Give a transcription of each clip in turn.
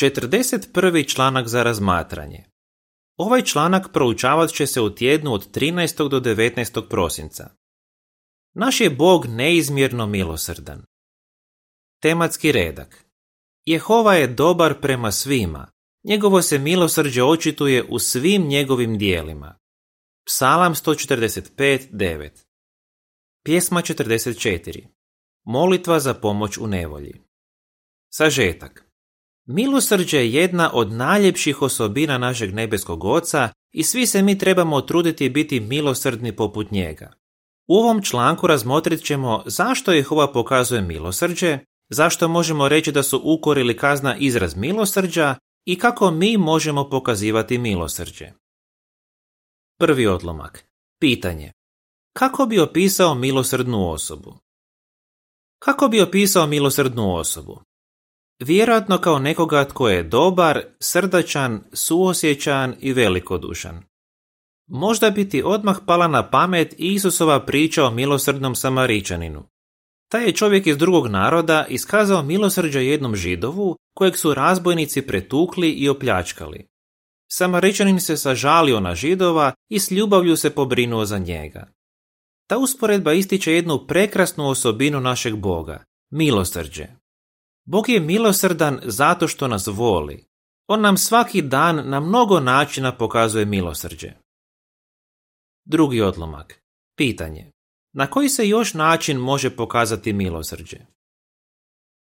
41. članak za razmatranje. Ovaj članak proučavat će se u tjednu od 13. do 19. prosinca. Naš je Bog neizmjerno milosrdan. Tematski redak. Jehova je dobar prema svima. Njegovo se milosrđe očituje u svim njegovim dijelima. Psalam 145.9 Pjesma 44 Molitva za pomoć u nevolji Sažetak Milosrđe je jedna od najljepših osobina našeg nebeskog oca i svi se mi trebamo truditi biti milosrdni poput njega. U ovom članku razmotrit ćemo zašto Jehova pokazuje milosrđe, zašto možemo reći da su ukor ili kazna izraz milosrđa i kako mi možemo pokazivati milosrđe. Prvi odlomak. Pitanje. Kako bi opisao milosrdnu osobu? Kako bi opisao milosrdnu osobu? Vjerojatno kao nekoga tko je dobar, srdačan, suosjećan i velikodušan. Možda bi ti odmah pala na pamet Isusova priča o milosrdnom Samaričaninu. Taj je čovjek iz drugog naroda iskazao milosrđe jednom židovu kojeg su razbojnici pretukli i opljačkali. Samaričanin se sažalio na židova i s ljubavlju se pobrinuo za njega. Ta usporedba ističe jednu prekrasnu osobinu našeg Boga, milosrđe. Bog je milosrdan zato što nas voli. On nam svaki dan na mnogo načina pokazuje milosrđe. Drugi odlomak. Pitanje. Na koji se još način može pokazati milosrđe?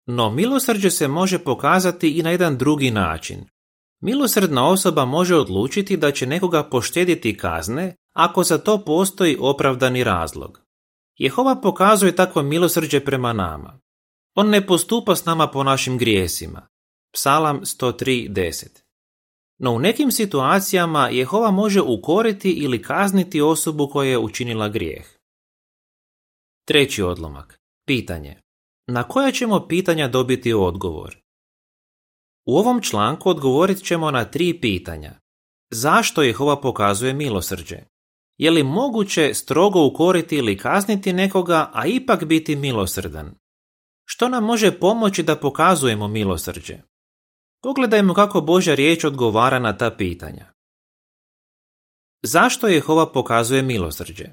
No, milosrđe se može pokazati i na jedan drugi način. Milosrdna osoba može odlučiti da će nekoga poštediti kazne ako za to postoji opravdani razlog. Jehova pokazuje takvo milosrđe prema nama. On ne postupa s nama po našim grijesima. Psalam 103.10 No u nekim situacijama Jehova može ukoriti ili kazniti osobu koja je učinila grijeh. Treći odlomak. Pitanje. Na koja ćemo pitanja dobiti odgovor? U ovom članku odgovorit ćemo na tri pitanja. Zašto Jehova pokazuje milosrđe? Je li moguće strogo ukoriti ili kazniti nekoga, a ipak biti milosrdan? Što nam može pomoći da pokazujemo milosrđe? Pogledajmo kako Božja riječ odgovara na ta pitanja. Zašto Jehova pokazuje milosrđe?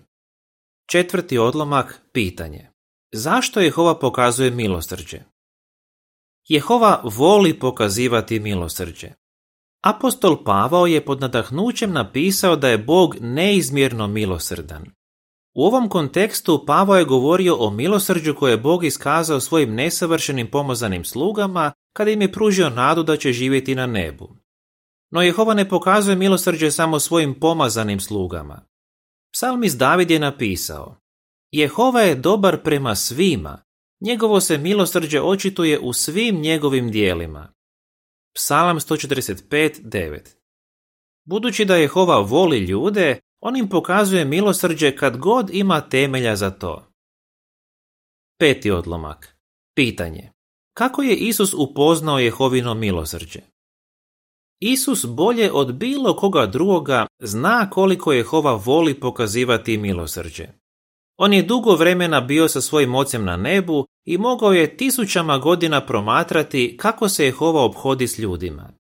Četvrti odlomak, pitanje. Zašto Jehova pokazuje milosrđe? Jehova voli pokazivati milosrđe. Apostol Pavao je pod nadahnućem napisao da je Bog neizmjerno milosrdan. U ovom kontekstu Pavao je govorio o milosrđu koje je Bog iskazao svojim nesavršenim pomozanim slugama kada im je pružio nadu da će živjeti na nebu. No Jehova ne pokazuje milosrđe samo svojim pomazanim slugama. Psalmist David je napisao Jehova je dobar prema svima, njegovo se milosrđe očituje u svim njegovim dijelima. Psalam 145.9 Budući da Jehova voli ljude, on im pokazuje milosrđe kad god ima temelja za to. Peti odlomak. Pitanje. Kako je Isus upoznao Jehovino milosrđe? Isus bolje od bilo koga drugoga zna koliko Jehova voli pokazivati milosrđe. On je dugo vremena bio sa svojim ocem na nebu i mogao je tisućama godina promatrati kako se Jehova obhodi s ljudima.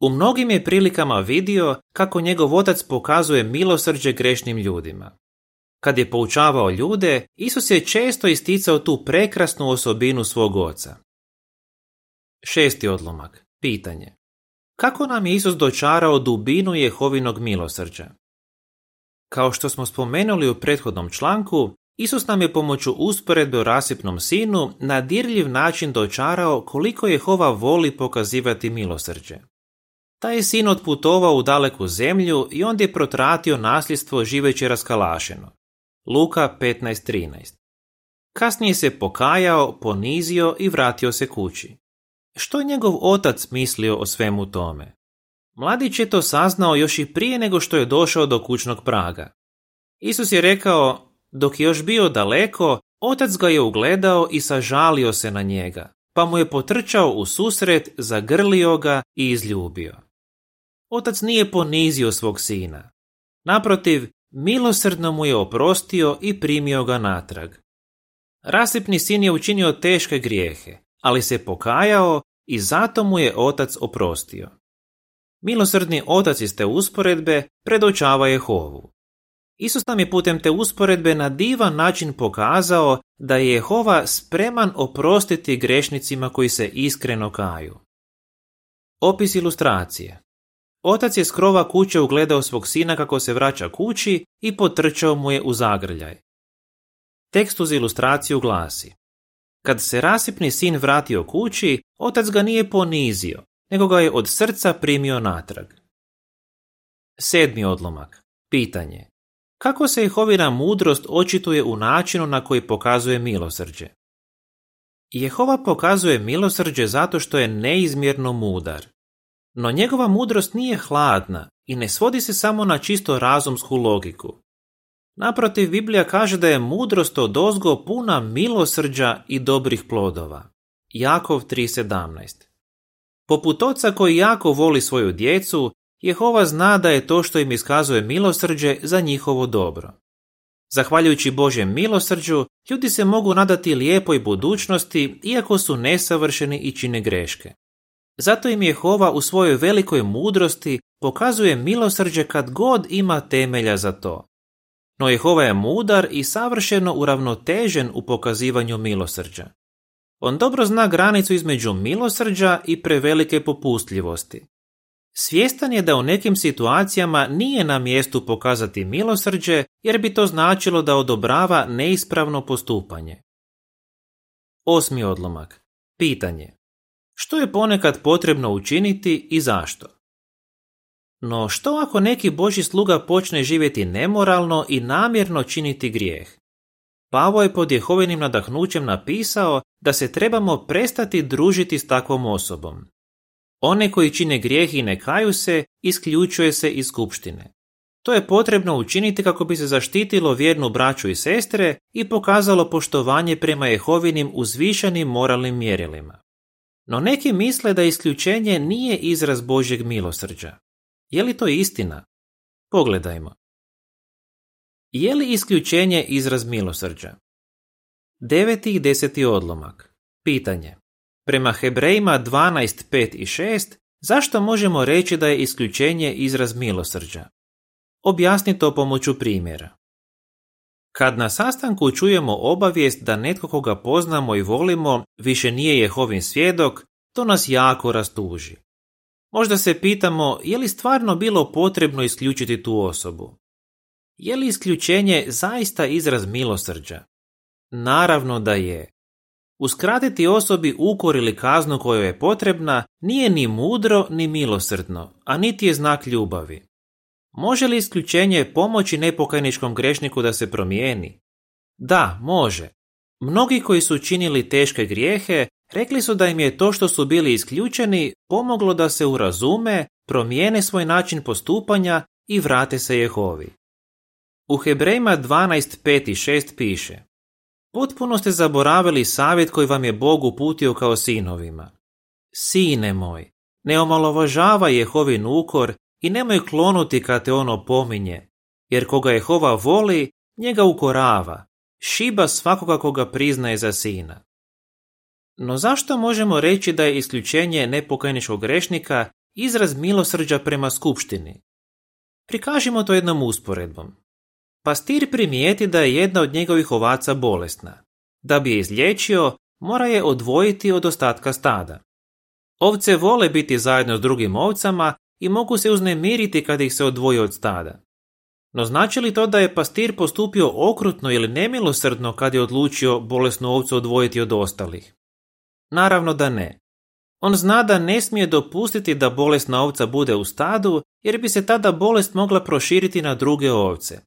U mnogim je prilikama vidio kako njegov otac pokazuje milosrđe grešnim ljudima. Kad je poučavao ljude, Isus je često isticao tu prekrasnu osobinu svog oca. Šesti odlomak. Pitanje. Kako nam je Isus dočarao dubinu Jehovinog milosrđa? Kao što smo spomenuli u prethodnom članku, Isus nam je pomoću usporedbe o rasipnom sinu na dirljiv način dočarao koliko Jehova voli pokazivati milosrđe. Taj sin otputovao u daleku zemlju i onda je protratio nasljedstvo živeći raskalašeno. Luka 15.13 Kasnije se pokajao, ponizio i vratio se kući. Što je njegov otac mislio o svemu tome? Mladić je to saznao još i prije nego što je došao do kućnog praga. Isus je rekao, dok je još bio daleko, otac ga je ugledao i sažalio se na njega, pa mu je potrčao u susret, zagrlio ga i izljubio. Otac nije ponizio svog sina. Naprotiv, milosrdno mu je oprostio i primio ga natrag. Rasipni sin je učinio teške grijehe, ali se pokajao i zato mu je otac oprostio. Milosrdni otac iz te usporedbe predočava Jehovu. Isus nam je putem te usporedbe na divan način pokazao da je Jehova spreman oprostiti grešnicima koji se iskreno kaju. Opis ilustracije Otac je s krova kuće ugledao svog sina kako se vraća kući i potrčao mu je u zagrljaj. Tekst uz ilustraciju glasi Kad se rasipni sin vratio kući, otac ga nije ponizio, nego ga je od srca primio natrag. Sedmi odlomak. Pitanje. Kako se Jehovina mudrost očituje u načinu na koji pokazuje milosrđe? Jehova pokazuje milosrđe zato što je neizmjerno mudar. No njegova mudrost nije hladna i ne svodi se samo na čisto razumsku logiku. Naprotiv, Biblija kaže da je mudrost od ozgo puna milosrđa i dobrih plodova. Jakov 3.17 Poput oca koji jako voli svoju djecu, Jehova zna da je to što im iskazuje milosrđe za njihovo dobro. Zahvaljujući Božjem milosrđu, ljudi se mogu nadati lijepoj budućnosti iako su nesavršeni i čine greške. Zato im Jehova u svojoj velikoj mudrosti pokazuje milosrđe kad god ima temelja za to. No Jehova je mudar i savršeno uravnotežen u pokazivanju milosrđa. On dobro zna granicu između milosrđa i prevelike popustljivosti. Svjestan je da u nekim situacijama nije na mjestu pokazati milosrđe jer bi to značilo da odobrava neispravno postupanje. Osmi odlomak. Pitanje. Što je ponekad potrebno učiniti i zašto? No što ako neki Boži sluga počne živjeti nemoralno i namjerno činiti grijeh? Pavo je pod Jehovinim nadahnućem napisao da se trebamo prestati družiti s takvom osobom. One koji čine grijeh i ne kaju se, isključuje se iz skupštine. To je potrebno učiniti kako bi se zaštitilo vjernu braću i sestre i pokazalo poštovanje prema Jehovinim uzvišanim moralnim mjerilima. No neki misle da isključenje nije izraz Božjeg milosrđa. Je li to istina? Pogledajmo. Je li isključenje izraz milosrđa? Deveti i deseti odlomak. Pitanje. Prema Hebrejima 12, 5 i 6, zašto možemo reći da je isključenje izraz milosrđa? Objasni to pomoću primjera. Kad na sastanku čujemo obavijest da netko koga poznamo i volimo više nije Jehovin svjedok, to nas jako rastuži. Možda se pitamo je li stvarno bilo potrebno isključiti tu osobu. Je li isključenje zaista izraz milosrđa? Naravno da je. Uskratiti osobi ukor ili kaznu kojoj je potrebna nije ni mudro ni milosrdno, a niti je znak ljubavi. Može li isključenje pomoći nepokajničkom grešniku da se promijeni? Da, može. Mnogi koji su činili teške grijehe rekli su da im je to što su bili isključeni pomoglo da se urazume, promijene svoj način postupanja i vrate se Jehovi. U Hebrejima 12, 5 i 6 piše Potpuno ste zaboravili savjet koji vam je Bog uputio kao sinovima. Sine moj, ne omalovažavaj Jehovin ukor i nemoj klonuti kad te ono pominje, jer koga Jehova voli, njega ukorava, šiba svakoga koga priznaje za sina. No zašto možemo reći da je isključenje nepokajničkog grešnika izraz milosrđa prema skupštini? Prikažimo to jednom usporedbom. Pastir primijeti da je jedna od njegovih ovaca bolesna. Da bi je izliječio, mora je odvojiti od ostatka stada. Ovce vole biti zajedno s drugim ovcama i mogu se uznemiriti kad ih se odvoji od stada. No znači li to da je pastir postupio okrutno ili nemilosrdno kad je odlučio bolesnu ovcu odvojiti od ostalih? Naravno da ne. On zna da ne smije dopustiti da bolesna ovca bude u stadu jer bi se tada bolest mogla proširiti na druge ovce.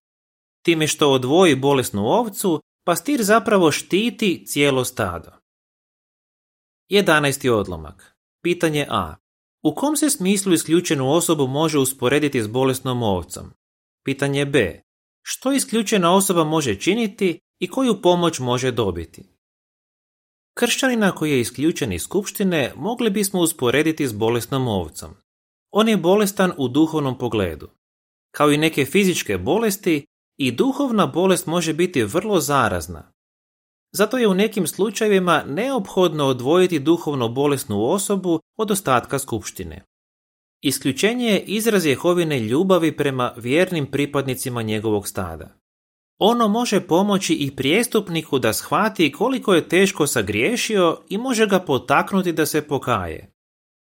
Time što odvoji bolesnu ovcu, pastir zapravo štiti cijelo stado. 11. odlomak. Pitanje A. U kom se smislu isključenu osobu može usporediti s bolesnom ovcom? Pitanje B. Što isključena osoba može činiti i koju pomoć može dobiti? Kršćanina koji je isključen iz skupštine mogli bismo usporediti s bolesnom ovcom. On je bolestan u duhovnom pogledu. Kao i neke fizičke bolesti, i duhovna bolest može biti vrlo zarazna. Zato je u nekim slučajevima neophodno odvojiti duhovno bolesnu osobu od ostatka skupštine. Isključenje je izraz Jehovine ljubavi prema vjernim pripadnicima njegovog stada. Ono može pomoći i prijestupniku da shvati koliko je teško sagriješio i može ga potaknuti da se pokaje.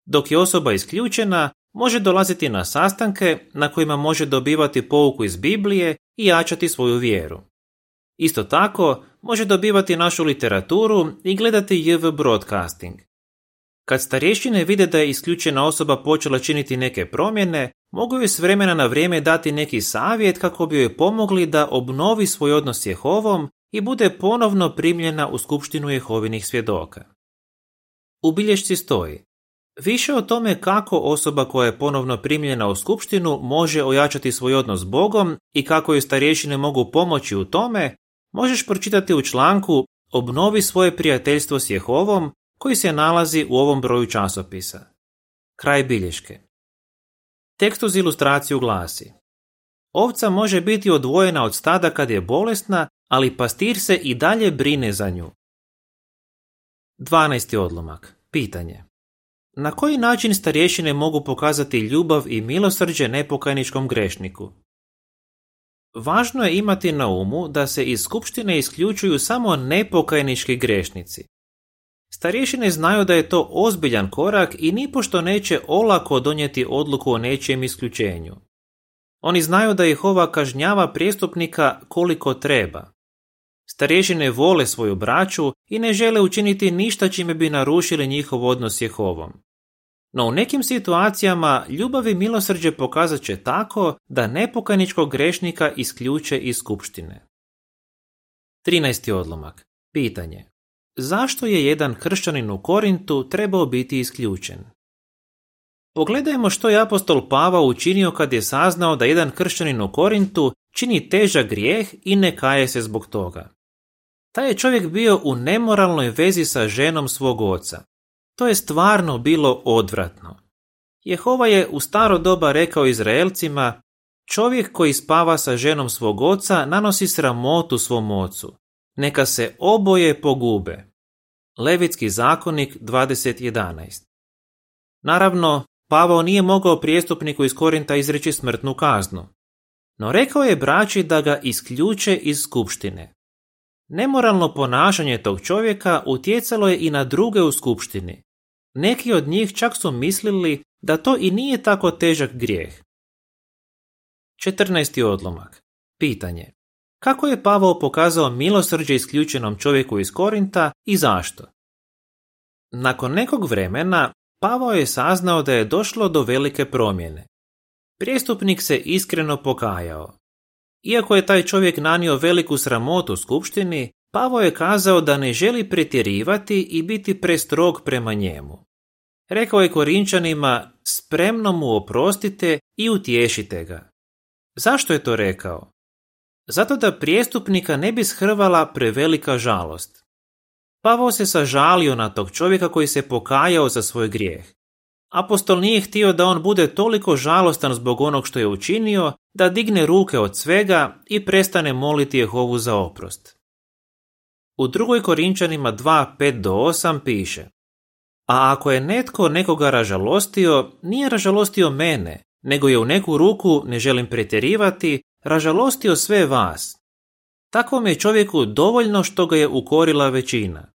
Dok je osoba isključena, može dolaziti na sastanke na kojima može dobivati pouku iz Biblije i jačati svoju vjeru. Isto tako, može dobivati našu literaturu i gledati JV Broadcasting. Kad starješine vide da je isključena osoba počela činiti neke promjene, mogu joj s vremena na vrijeme dati neki savjet kako bi joj pomogli da obnovi svoj odnos s Jehovom i bude ponovno primljena u skupštinu Jehovinih svjedoka. U bilješci stoji Više o tome kako osoba koja je ponovno primljena u skupštinu može ojačati svoj odnos s Bogom i kako joj starješine mogu pomoći u tome, možeš pročitati u članku Obnovi svoje prijateljstvo s Jehovom koji se nalazi u ovom broju časopisa. Kraj bilješke. Tekst uz ilustraciju glasi Ovca može biti odvojena od stada kad je bolesna, ali pastir se i dalje brine za nju. 12. odlomak. Pitanje. Na koji način starješine mogu pokazati ljubav i milosrđe nepokajničkom grešniku? Važno je imati na umu da se iz skupštine isključuju samo nepokajnički grešnici. Starješine znaju da je to ozbiljan korak i nipošto neće olako donijeti odluku o nečijem isključenju. Oni znaju da Jehova kažnjava prijestupnika koliko treba. Starješine vole svoju braću i ne žele učiniti ništa čime bi narušili njihov odnos s Jehovom. No u nekim situacijama ljubav i milosrđe pokazat će tako da nepokajničkog grešnika isključe iz skupštine. 13. odlomak. Pitanje. Zašto je jedan kršćanin u Korintu trebao biti isključen? Pogledajmo što je apostol Pava učinio kad je saznao da jedan kršćanin u Korintu čini težak grijeh i ne kaje se zbog toga. Taj je čovjek bio u nemoralnoj vezi sa ženom svog oca. To je stvarno bilo odvratno. Jehova je u staro doba rekao Izraelcima, čovjek koji spava sa ženom svog oca nanosi sramotu svom ocu. Neka se oboje pogube. Levitski zakonik 20.11 Naravno, Pavao nije mogao prijestupniku iz Korinta izreći smrtnu kaznu, no rekao je braći da ga isključe iz skupštine. Nemoralno ponašanje tog čovjeka utjecalo je i na druge u skupštini. Neki od njih čak su mislili da to i nije tako težak grijeh. 14. odlomak. Pitanje. Kako je Pavao pokazao milosrđe isključenom čovjeku iz Korinta i zašto? Nakon nekog vremena Pavao je saznao da je došlo do velike promjene. Prijestupnik se iskreno pokajao. Iako je taj čovjek nanio veliku sramotu skupštini, Pavo je kazao da ne želi pretjerivati i biti prestrog prema njemu. Rekao je Korinčanima, spremno mu oprostite i utješite ga. Zašto je to rekao? Zato da prijestupnika ne bi shrvala prevelika žalost. Pavo se sažalio na tog čovjeka koji se pokajao za svoj grijeh. Apostol nije htio da on bude toliko žalostan zbog onog što je učinio, da digne ruke od svega i prestane moliti Jehovu za oprost. U drugoj Korinčanima 2.5 do 8 piše A ako je netko nekoga ražalostio, nije ražalostio mene, nego je u neku ruku, ne želim pretjerivati, ražalostio sve vas. Takvom je čovjeku dovoljno što ga je ukorila većina.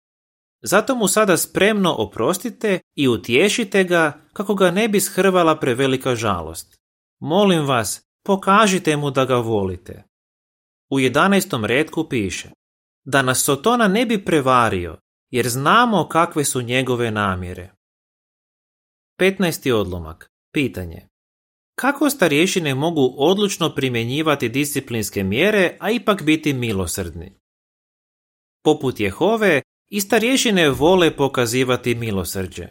Zato mu sada spremno oprostite i utješite ga kako ga ne bi shrvala prevelika žalost. Molim vas, pokažite mu da ga volite. U jedanestom redku piše da nas Sotona ne bi prevario, jer znamo kakve su njegove namjere. 15. odlomak. Pitanje. Kako starješine mogu odlučno primjenjivati disciplinske mjere, a ipak biti milosrdni? Poput Jehove, i starješine vole pokazivati milosrđe.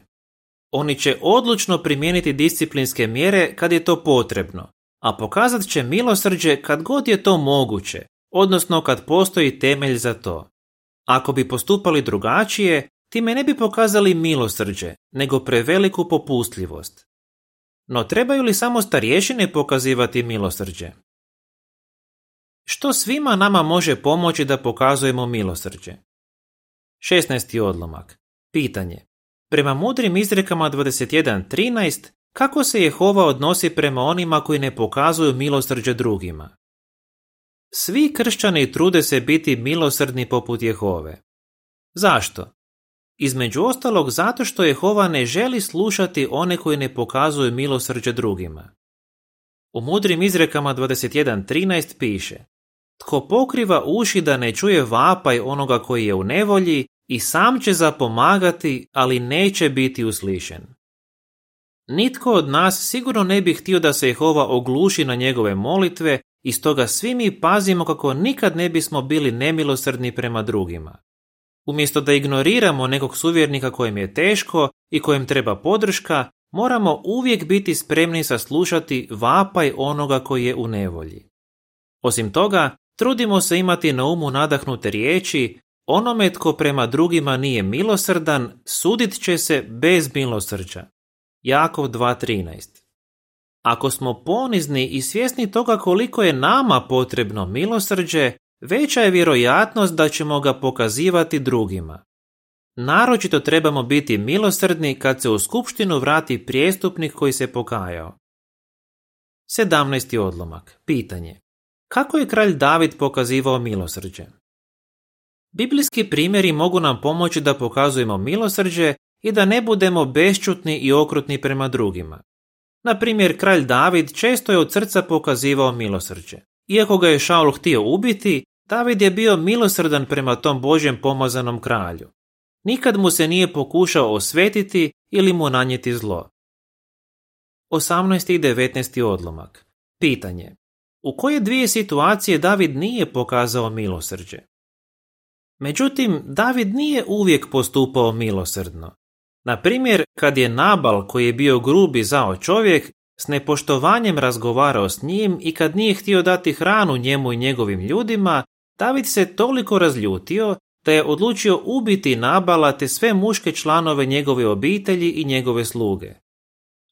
Oni će odlučno primijeniti disciplinske mjere kad je to potrebno, a pokazat će milosrđe kad god je to moguće, odnosno kad postoji temelj za to. Ako bi postupali drugačije, time ne bi pokazali milosrđe, nego preveliku popustljivost. No trebaju li samo starješine pokazivati milosrđe? Što svima nama može pomoći da pokazujemo milosrđe? 16. odlomak. Pitanje. Prema mudrim izrekama 21.13, kako se Jehova odnosi prema onima koji ne pokazuju milosrđe drugima? Svi kršćani trude se biti milosrdni poput Jehove. Zašto? Između ostalog zato što Jehova ne želi slušati one koji ne pokazuju milosrđe drugima. U mudrim izrekama 21.13 piše Tko pokriva uši da ne čuje vapaj onoga koji je u nevolji i sam će zapomagati, ali neće biti uslišen. Nitko od nas sigurno ne bi htio da se Jehova ogluši na njegove molitve i stoga svi mi pazimo kako nikad ne bismo bili nemilosrdni prema drugima. Umjesto da ignoriramo nekog suvjernika kojem je teško i kojem treba podrška, moramo uvijek biti spremni saslušati vapaj onoga koji je u nevolji. Osim toga, trudimo se imati na umu nadahnute riječi, onome tko prema drugima nije milosrdan, sudit će se bez milosrđa. Jakov 2.13 Ako smo ponizni i svjesni toga koliko je nama potrebno milosrđe, veća je vjerojatnost da ćemo ga pokazivati drugima. Naročito trebamo biti milosrdni kad se u skupštinu vrati prijestupnik koji se pokajao. 17. odlomak. Pitanje. Kako je kralj David pokazivao milosrđe? Biblijski primjeri mogu nam pomoći da pokazujemo milosrđe i da ne budemo bešćutni i okrutni prema drugima. Na primjer, kralj David često je od srca pokazivao milosrđe. Iako ga je Šaul htio ubiti, David je bio milosrdan prema tom Božjem pomazanom kralju. Nikad mu se nije pokušao osvetiti ili mu nanijeti zlo. 18. i 19. odlomak. Pitanje. U koje dvije situacije David nije pokazao milosrđe? Međutim, David nije uvijek postupao milosrdno. Na primjer, kad je Nabal, koji je bio grubi zao čovjek, s nepoštovanjem razgovarao s njim i kad nije htio dati hranu njemu i njegovim ljudima, David se toliko razljutio da je odlučio ubiti Nabala te sve muške članove njegove obitelji i njegove sluge.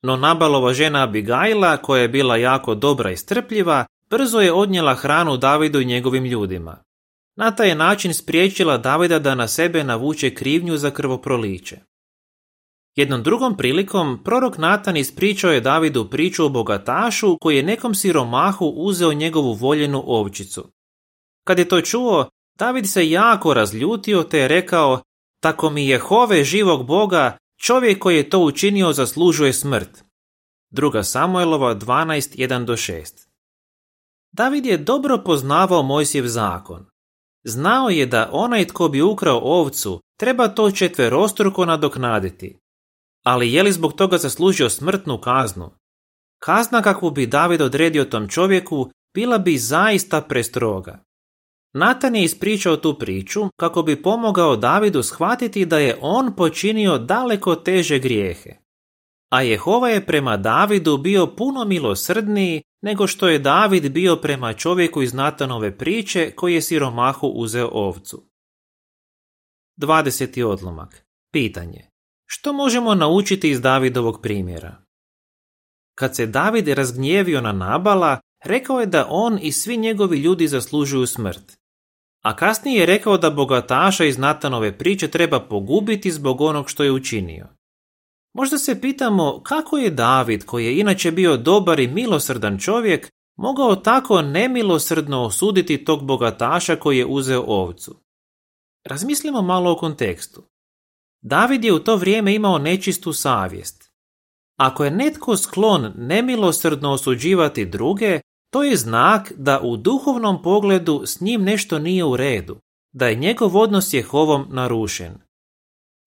No Nabalova žena Abigaila, koja je bila jako dobra i strpljiva, brzo je odnijela hranu Davidu i njegovim ljudima. Na taj način spriječila Davida da na sebe navuče krivnju za krvoproliće. Jednom drugom prilikom prorok Natan ispričao je Davidu priču o bogatašu koji je nekom siromahu uzeo njegovu voljenu ovčicu. Kad je to čuo, David se jako razljutio te je rekao, tako mi je hove živog Boga, čovjek koji je to učinio zaslužuje smrt. Druga Samuelova 12.1 do 6 David je dobro poznavao Mojsijev zakon. Znao je da onaj tko bi ukrao ovcu treba to četverostruko nadoknaditi. Ali je li zbog toga zaslužio smrtnu kaznu? Kazna kakvu bi David odredio tom čovjeku bila bi zaista prestroga. Natan je ispričao tu priču kako bi pomogao Davidu shvatiti da je on počinio daleko teže grijehe. A Jehova je prema Davidu bio puno milosrdniji nego što je David bio prema čovjeku iz Natanove priče koji je siromahu uzeo ovcu. 20. odlomak. Pitanje. Što možemo naučiti iz Davidovog primjera? Kad se David razgnjevio na Nabala, rekao je da on i svi njegovi ljudi zaslužuju smrt. A kasnije je rekao da bogataša iz Natanove priče treba pogubiti zbog onog što je učinio. Možda se pitamo kako je David, koji je inače bio dobar i milosrdan čovjek, mogao tako nemilosrdno osuditi tog bogataša koji je uzeo ovcu. Razmislimo malo o kontekstu. David je u to vrijeme imao nečistu savjest. Ako je netko sklon nemilosrdno osuđivati druge, to je znak da u duhovnom pogledu s njim nešto nije u redu, da je njegov odnos Jehovom narušen.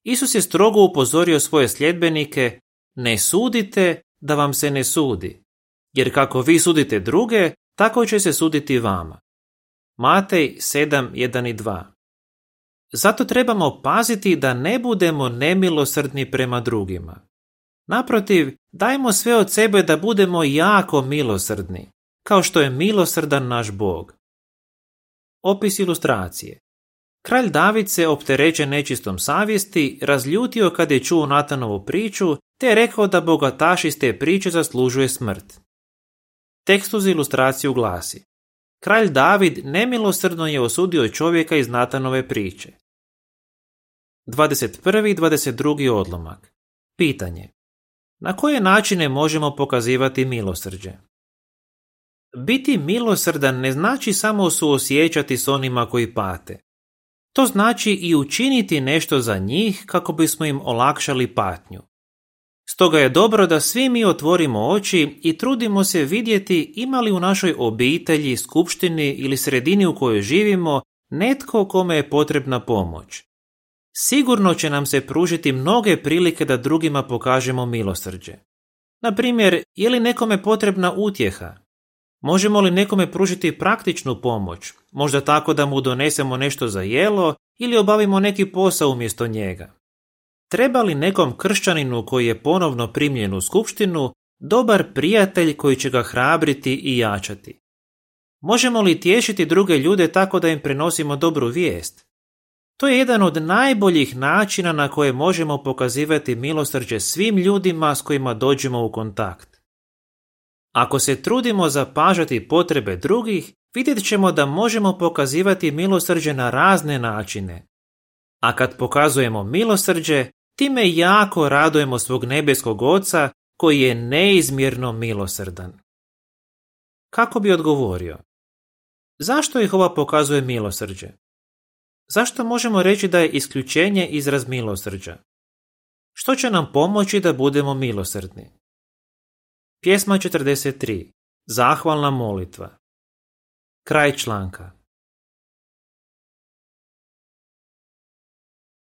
Isus je strogo upozorio svoje sljedbenike, ne sudite da vam se ne sudi, jer kako vi sudite druge, tako će se suditi vama. Matej 7, 1 i 2 Zato trebamo paziti da ne budemo nemilosrdni prema drugima. Naprotiv, dajmo sve od sebe da budemo jako milosrdni kao što je milosrdan naš Bog. Opis ilustracije Kralj David se opterećen nečistom savjesti razljutio kad je čuo Natanovu priču te je rekao da bogataš iz te priče zaslužuje smrt. Tekst uz ilustraciju glasi Kralj David nemilosrdno je osudio čovjeka iz Natanove priče. 21. i 22. odlomak. Pitanje. Na koje načine možemo pokazivati milosrđe? Biti milosrdan ne znači samo suosjećati s onima koji pate. To znači i učiniti nešto za njih kako bismo im olakšali patnju. Stoga je dobro da svi mi otvorimo oči i trudimo se vidjeti ima li u našoj obitelji, skupštini ili sredini u kojoj živimo netko kome je potrebna pomoć. Sigurno će nam se pružiti mnoge prilike da drugima pokažemo milosrđe. Na primjer, je li nekome potrebna utjeha? Možemo li nekome pružiti praktičnu pomoć, možda tako da mu donesemo nešto za jelo ili obavimo neki posao umjesto njega? Treba li nekom kršćaninu koji je ponovno primljen u skupštinu dobar prijatelj koji će ga hrabriti i jačati? Možemo li tješiti druge ljude tako da im prenosimo dobru vijest? To je jedan od najboljih načina na koje možemo pokazivati milosrđe svim ljudima s kojima dođemo u kontakt. Ako se trudimo zapažati potrebe drugih, vidjet ćemo da možemo pokazivati milosrđe na razne načine. A kad pokazujemo milosrđe, time jako radujemo svog nebeskog oca koji je neizmjerno milosrdan. Kako bi odgovorio? Zašto Jehova pokazuje milosrđe? Zašto možemo reći da je isključenje izraz milosrđa? Što će nam pomoći da budemo milosrdni? Pjesma 43. Zahvalna molitva. Kraj članka.